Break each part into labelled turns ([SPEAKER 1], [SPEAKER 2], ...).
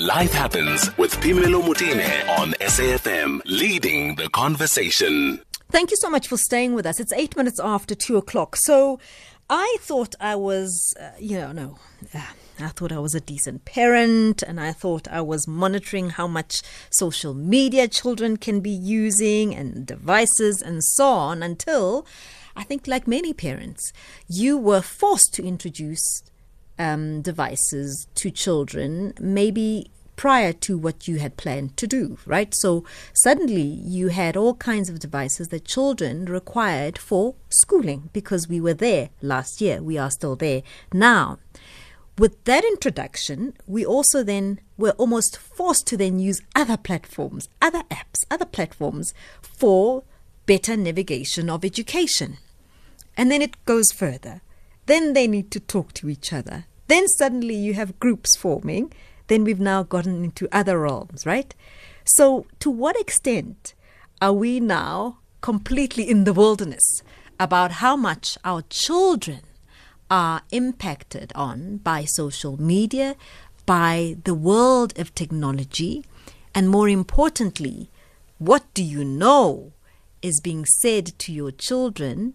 [SPEAKER 1] Life Happens with Phemelo Motene on SAFM, leading the conversation.
[SPEAKER 2] Thank you so much for staying with us. It's eight minutes after two o'clock. So I thought I was, uh, you know, no. Uh, I thought I was a decent parent and I thought I was monitoring how much social media children can be using and devices and so on until I think, like many parents, you were forced to introduce um, devices to children, maybe prior to what you had planned to do, right? So suddenly you had all kinds of devices that children required for schooling because we were there last year. We are still there now. With that introduction, we also then were almost forced to then use other platforms, other apps, other platforms for better navigation of education. And then it goes further. Then they need to talk to each other. Then suddenly you have groups forming. Then we've now gotten into other realms, right? So, to what extent are we now completely in the wilderness about how much our children are impacted on by social media, by the world of technology, and more importantly, what do you know is being said to your children,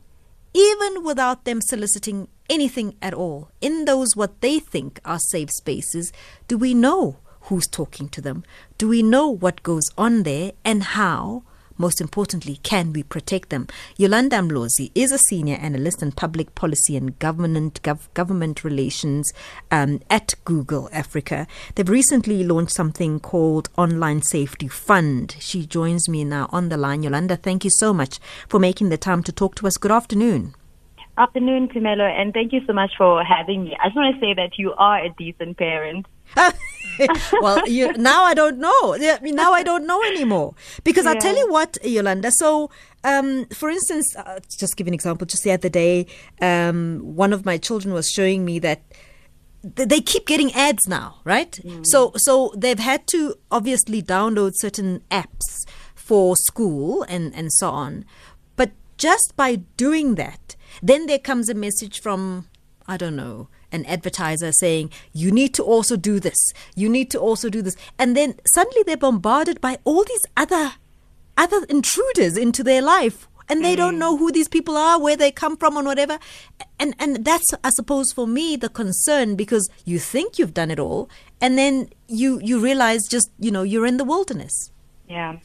[SPEAKER 2] even without them soliciting anything at all in those what they think are safe spaces, do we know who's talking to them? Do we know what goes on there and how? Most importantly, can we protect them? Yolanda Mlozi is a senior analyst in public policy and government gov- government relations um, at Google Africa. They've recently launched something called Online Safety Fund. She joins me now on the line. Yolanda, thank you so much for making the time to talk to us. Good afternoon.
[SPEAKER 3] Afternoon, Phemelo, and thank you so much for having me. I just want to say that you are a decent parent.
[SPEAKER 2] well, you, now I don't know. Now I don't know anymore. Because yeah. I'll tell you what, Yolanda. So, um, for instance, uh, just give an example. Just the other day, um, one of my children was showing me that they keep getting ads now, right? Mm. So, so they've had to obviously download certain apps for school and, and so on. But just by doing that, then there comes a message from, I don't know, an advertiser saying, you need to also do this, you need to also do this. And then suddenly they're bombarded by all these other other intruders into their life and they mm. don't know who these people are, where they come from, and whatever. And and that's, I suppose, for me the concern because you think you've done it all, and then you you realize just you know you're in the wilderness.
[SPEAKER 3] Yeah.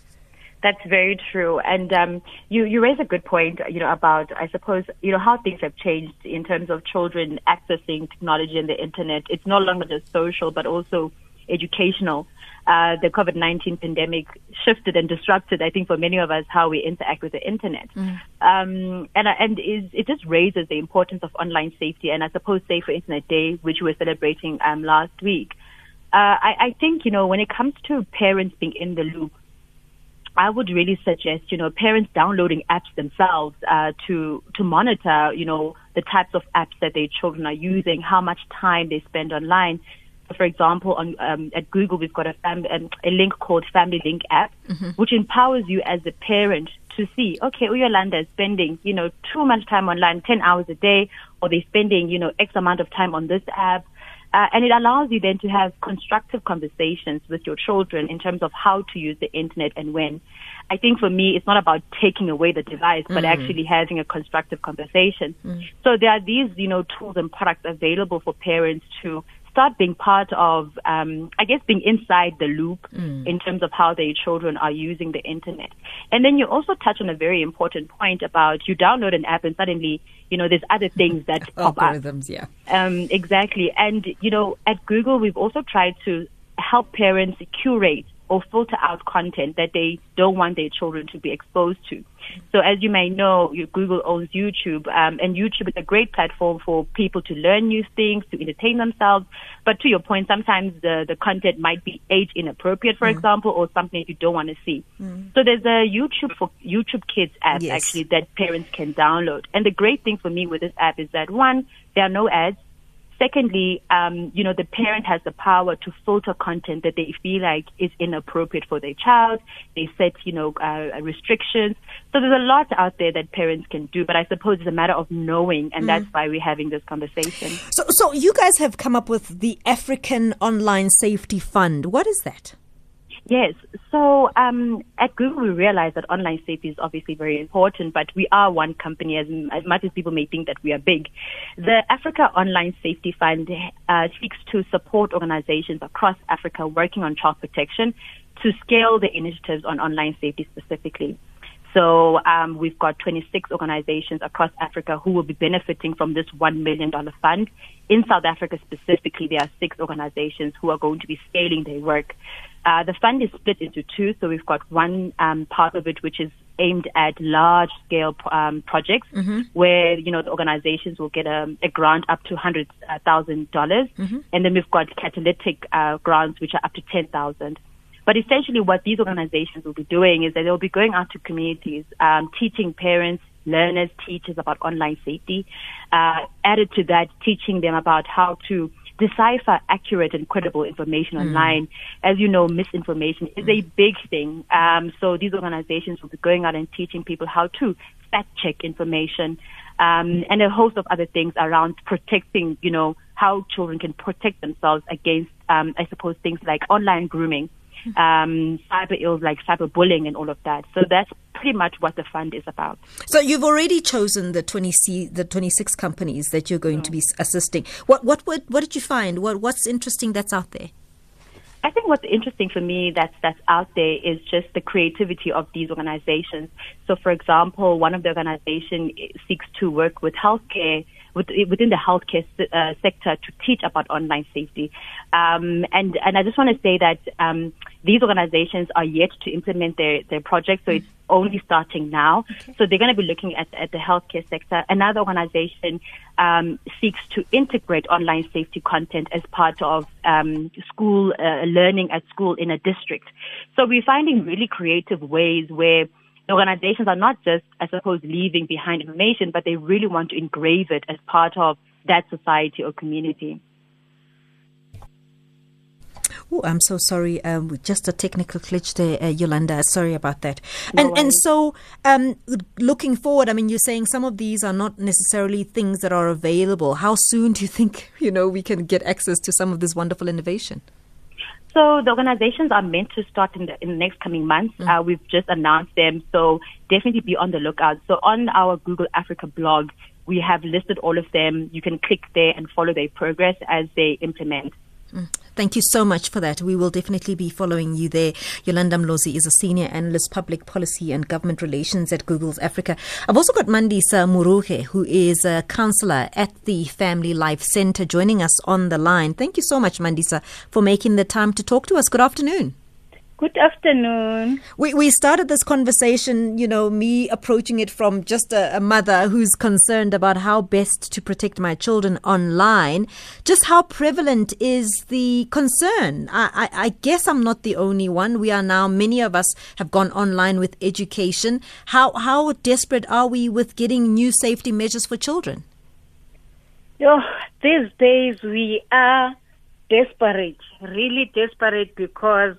[SPEAKER 3] That's very true. And um, you, you raise a good point, you know, about, I suppose, you know, how things have changed in terms of children accessing technology and the internet. It's no longer just social, but also educational. Uh, the COVID-19 pandemic shifted and disrupted, I think, for many of us, how we interact with the internet. Mm. Um, and and is, it just raises the importance of online safety. And I suppose Safer Internet Day, which we were celebrating um, last week. Uh, I, I think, you know, when it comes to parents being in the loop, I would really suggest, you know, parents downloading apps themselves uh, to to monitor, you know, the types of apps that their children are using, how much time they spend online. For example, on um, at Google, we've got a, fam- um, a link called Family Link app, mm-hmm. which empowers you as a parent to see, okay, Uyolanda is spending, you know, too much time online, 10 hours a day, or they're spending, you know, X amount of time on this app. Uh, and it allows you then to have constructive conversations with your children in terms of how to use the internet and when. I think for me, it's not about taking away the device, but mm. actually having a constructive conversation. Mm. So there are these, you know, tools and products available for parents to start being part of, um, I guess, being inside the loop mm. in terms of how their children are using the internet. And then you also touch on a very important point about you download an app and suddenly, you know, there's other things that pop
[SPEAKER 2] Algorithms,
[SPEAKER 3] up.
[SPEAKER 2] yeah.
[SPEAKER 3] Um, exactly. And, you know, at Google, we've also tried to help parents curate or filter out content that they don't want their children to be exposed to. So as you may know, Google owns YouTube, um, and YouTube is a great platform for people to learn new things, to entertain themselves. But to your point, sometimes the, the content might be age inappropriate, for mm. example, or something you don't want to see. Mm. So there's a YouTube for YouTube Kids app yes. actually that parents can download. And the great thing for me with this app is that one, there are no ads Secondly, um, you know, the parent has the power to filter content that they feel like is inappropriate for their child. They set, you know, uh, restrictions. So there's a lot out there that parents can do, but I suppose it's a matter of knowing, and mm. that's why we're having this conversation.
[SPEAKER 2] So, so you guys have come up with the African Online Safety Fund. What is that?
[SPEAKER 3] Yes. So um, at Google, we realize that online safety is obviously very important, but we are one company. As, as much as people may think that we are big, the Africa Online Safety Fund uh, seeks to support organizations across Africa working on child protection to scale the initiatives on online safety specifically. So um, we've got 26 organizations across Africa who will be benefiting from this $1 million fund. In South Africa specifically, there are six organizations who are going to be scaling their work. Uh, the fund is split into two, so we've got one um, part of it which is aimed at large scale um, projects mm-hmm. where you know the organizations will get a, a grant up to hundred thousand dollars, mm-hmm. and then we've got catalytic uh, grants which are up to ten thousand. But essentially, what these organizations will be doing is that they'll be going out to communities, um, teaching parents, learners, teachers about online safety. Uh, added to that, teaching them about how to decipher accurate and credible information mm. online. As you know, misinformation is a big thing. Um, so these organizations will be going out and teaching people how to fact check information um, and a host of other things around protecting, you know, how children can protect themselves against, um, I suppose, things like online grooming um, cyber ills like cyberbullying and all of that. So that's pretty much what the fund is about.
[SPEAKER 2] So you've already chosen the 20 C, the 26 companies that you're going to be assisting. What what what, what did you find? What what's interesting that's out there?
[SPEAKER 3] I think what's interesting for me that's that's out there is just the creativity of these organizations. So, for example, one of the organizations seeks to work with healthcare within the healthcare uh, sector to teach about online safety. Um, and and I just want to say that um, these organizations are yet to implement their their projects, so it's only starting now. Okay. So they're going to be looking at at the healthcare sector. Another organization um, seeks to integrate online safety content as part of um, school uh, learning at school in a district. So we're finding really creative ways where organizations are not just, I suppose, leaving behind information, but they really want to engrave it as part of that society or community.
[SPEAKER 2] Oh, I'm so sorry. Um, just a technical glitch there, uh, Yolanda. Sorry about that. No and and so, um, looking forward, I mean, you're saying some of these are not necessarily things that are available. How soon do you think you know we can get access to some of this wonderful innovation?
[SPEAKER 3] So the organizations are meant to start in the, in the next coming months. Mm. Uh, we've just announced them, so definitely be on the lookout. So on our Google Africa blog, we have listed all of them. You can click there and follow their progress as they implement.
[SPEAKER 2] Mm. Thank you so much for that. We will definitely be following you there. Yolanda Mlozi is a senior analyst, public policy and government relations at Google's Africa. I've also got Mandisa Muruge, who is a counselor at the Family Life Center, joining us on the line. Thank you so much, Mandisa, for making the time to talk to us. Good afternoon.
[SPEAKER 4] Good afternoon.
[SPEAKER 2] We we started this conversation, you know, me approaching it from just a, a, mother who's concerned about how best to protect my children online. Just how prevalent is the concern? I, I, I guess I'm not the only one. We are now many of us have gone online with education. How how desperate are we with getting new safety measures for children?
[SPEAKER 4] Oh, these days we are desperate, really desperate because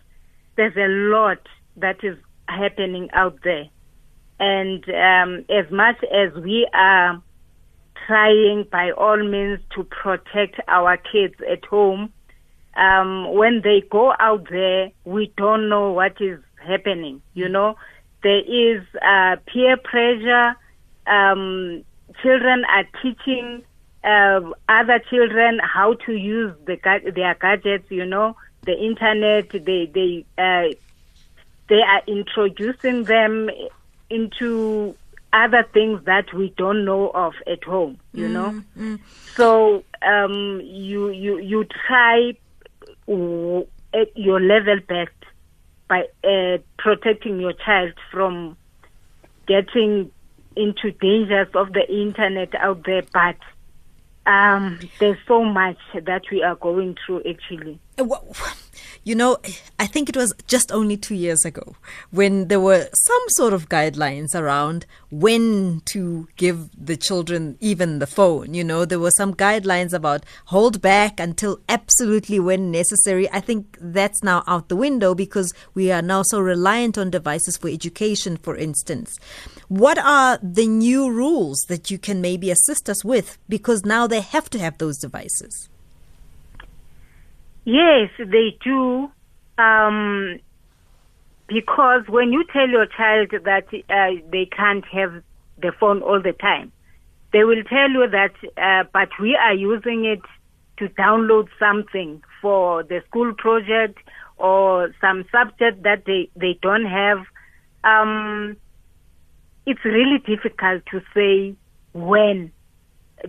[SPEAKER 4] there's a lot that is happening out there. And um, as much as we are trying by all means to protect our kids at home, um, when they go out there, we don't know what is happening. You know, there is uh, peer pressure. Um, children are teaching uh, other children how to use the, their gadgets. You know, the internet. They they uh, they are introducing them into other things that we don't know of at home. You mm, know, mm. so um, you you you try at your level best by uh, protecting your child from getting into dangers of the internet out there, but um, there's so much that we are going through actually.
[SPEAKER 2] Uh, you know, I think it was just only two years ago when there were some sort of guidelines around when to give the children even the phone. You know, there were some guidelines about hold back until absolutely when necessary. I think that's now out the window because we are now so reliant on devices for education, for instance. What are the new rules that you can maybe assist us with? Because now they have to have those devices.
[SPEAKER 4] Yes, they do. Um, because when you tell your child that uh, they can't have the phone all the time, they will tell you that, uh, but we are using it to download something for the school project or some subject that they, they don't have. Um, it's really difficult to say when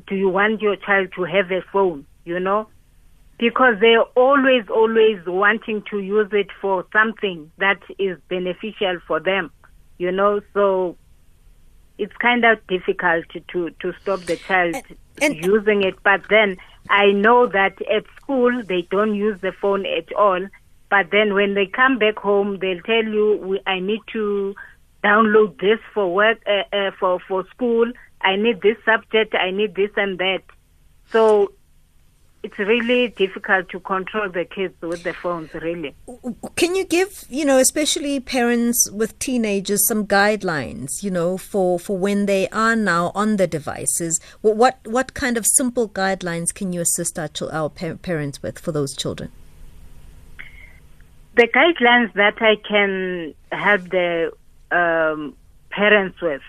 [SPEAKER 4] do you want your child to have a phone, you know? Because they're always, always wanting to use it for something that is beneficial for them, you know. So it's kind of difficult to to stop the child and, and, using it. But then I know that at school they don't use the phone at all. But then when they come back home, they'll tell you, "I need to download this for work, uh, uh, for for school. I need this subject. I need this and that." So it's really difficult to control the kids with the phones really.
[SPEAKER 2] Can you give you know especially parents with teenagers some guidelines you know for for when they are now on the devices? What what, what kind of simple guidelines can you assist our, our parents with for those children?
[SPEAKER 4] The guidelines that i can help the um, parents with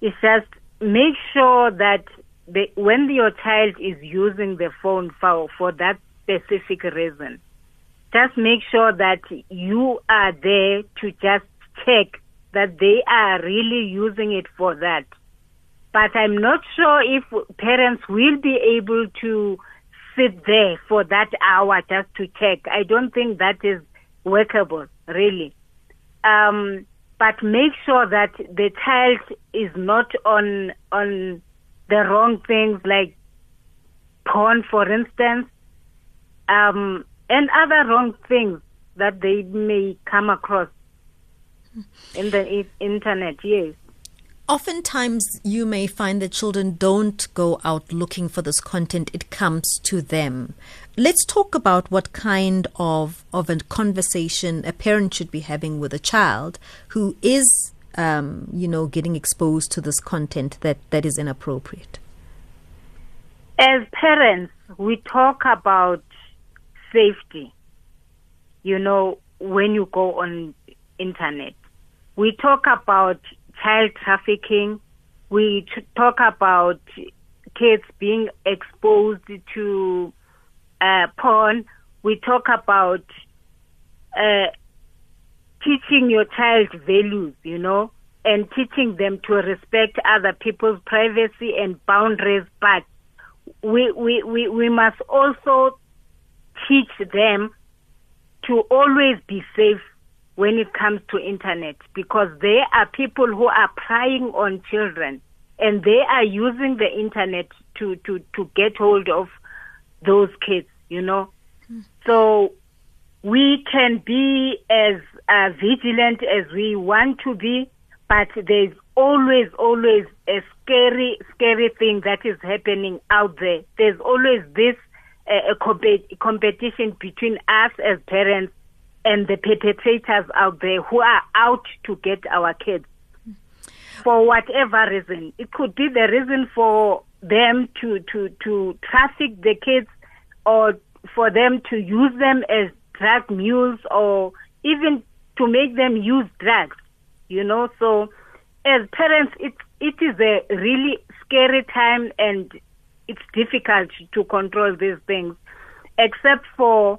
[SPEAKER 4] is just make sure that when your child is using the phone for, for that specific reason, just make sure that you are there to just check that they are really using it for that. But I'm not sure if parents will be able to sit there for that hour just to check. I don't think that is workable, really. Um, but make sure that the child is not on on the wrong things like porn, for instance, um, and other wrong things that they may come across in the internet. Yes.
[SPEAKER 2] Oftentimes, you may find that children don't go out looking for this content, it comes to them. Let's talk about what kind of, of a conversation a parent should be having with a child who is um, you know, getting exposed to this content that, that is inappropriate?
[SPEAKER 4] As parents, we talk about safety. You know, when you go on internet, we talk about child trafficking. We talk about kids being exposed to uh, porn. We talk about uh, teaching your child values, you know, and teaching them to respect other people's privacy and boundaries. But we, we, we, we must also teach them to always be safe when it comes to internet because there are people who are prying on children and they are using the internet to, to, to get hold of those kids, you know. Mm. So we can be as uh, vigilant as we want to be, but there's always, always a scary, scary thing that is happening out there. There's always this uh, comp- competition between us as parents and the perpetrators out there who are out to get our kids for whatever reason. It could be the reason for them to, to, to traffic the kids or for them to use them as drug mules or even to make them use drugs, you know. So as parents, it, it is a really scary time and it's difficult to control these things, except for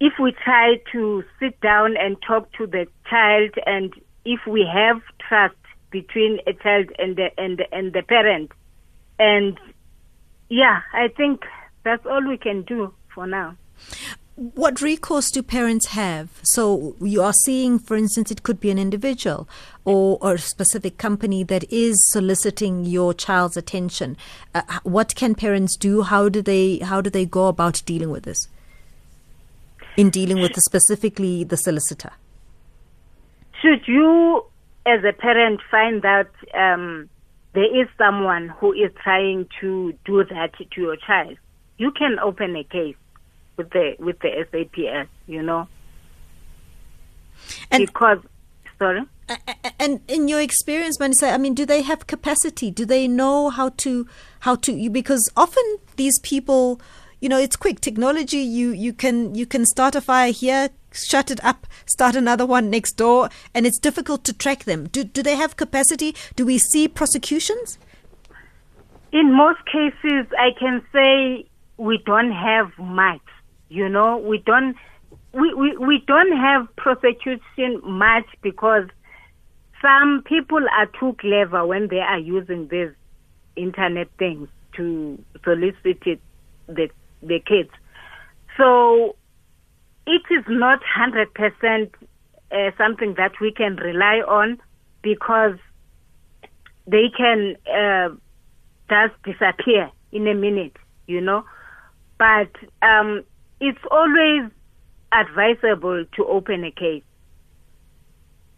[SPEAKER 4] if we try to sit down and talk to the child and if we have trust between a child and the, and the, and the parent. And yeah, I think that's all we can do for now
[SPEAKER 2] what recourse do parents have? So you are seeing, for instance, it could be an individual or, or a specific company that is soliciting your child's attention. Uh, what can parents do? How do they how do they go about dealing with this? in dealing with the, specifically the solicitor?
[SPEAKER 4] Should you, as a parent, find that um, there is someone who is trying to do that to your child, you can open a case with the with the SAPS. You know,
[SPEAKER 2] And-
[SPEAKER 4] because sorry.
[SPEAKER 2] And in your experience, Mandisa, I mean, do they have capacity? Do they know how to how to? you- Because often these people, you know, it's quick technology. You you can you can start a fire here, shut it up, start another one next door, and it's difficult to track them. Do do they have capacity? Do we see prosecutions?
[SPEAKER 4] In most cases, I can say we don't have much. You know, we don't we, we, we don't have prosecution much because some people are too clever when they are using these internet things to solicit it, the the kids. So it is not hundred percent uh, something that we can rely on because they can uh, just disappear in a minute, you know. But um, it's always advisable to open a case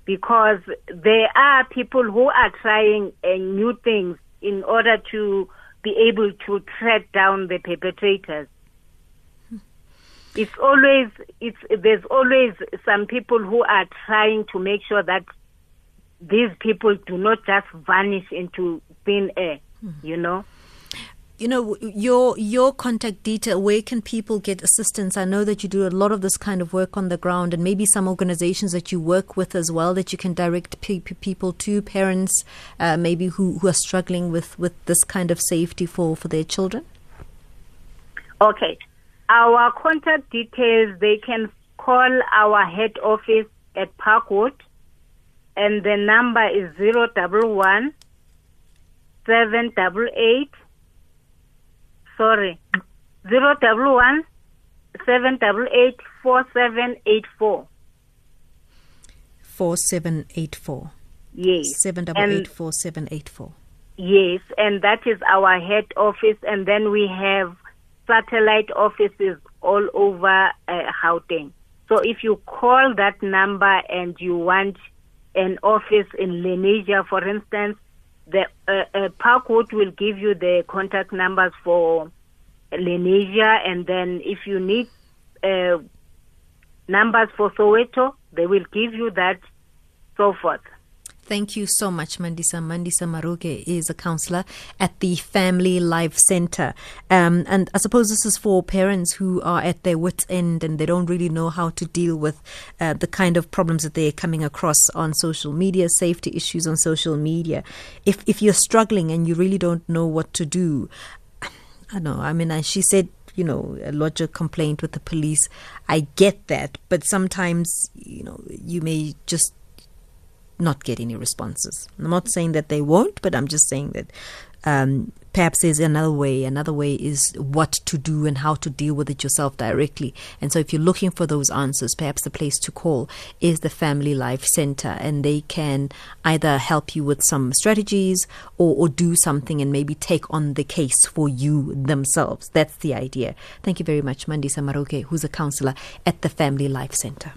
[SPEAKER 4] because there are people who are trying uh, new things in order to be able to track down the perpetrators. It's always it's there's always some people who are trying to make sure that these people do not just vanish into thin air, you know.
[SPEAKER 2] You know your your contact detail where can people get assistance i know that you do a lot of this kind of work on the ground and maybe some organizations that you work with as well that you can direct pe- pe- people to parents uh, maybe who, who are struggling with with this kind of safety for for their children
[SPEAKER 4] Okay. Our contact details, they can call our head office at Parkwood, and the number is 011 788 sorry 011 788 4784
[SPEAKER 2] 4784
[SPEAKER 4] yes.
[SPEAKER 2] 7884784
[SPEAKER 4] Yes, and that is our head office, and then we have satellite offices all over uh, Gauteng. So if you call that number and you want an office in Lenasia, for instance, the uh, uh, will give you the contact numbers for Lenasia, and then if you need uh, numbers for Soweto, they will give you that, so forth.
[SPEAKER 2] Thank you so much, Mandisa. Mandisa Muruge is a counselor at the Family Life Center. Um, and I suppose this is for parents who are at their wits' end and they don't really know how to deal with uh, the kind of problems that they're coming across on social media, safety issues on social media. If, if you're struggling and you really don't know what to do, I know. I mean, she said, you know, lodge a complaint with the police. I get that, but sometimes, you know, you may just not get any responses. I'm not saying that they won't, but I'm just saying that um, perhaps there's another way. Another way is what to do and how to deal with it yourself directly. And so, if you're looking for those answers, perhaps the place to call is the Family Life Center, and they can either help you with some strategies or, or do something and maybe take on the case for you themselves. That's the idea. Thank you very much, Mandisa Muruge, who's a counselor at the Family Life Center.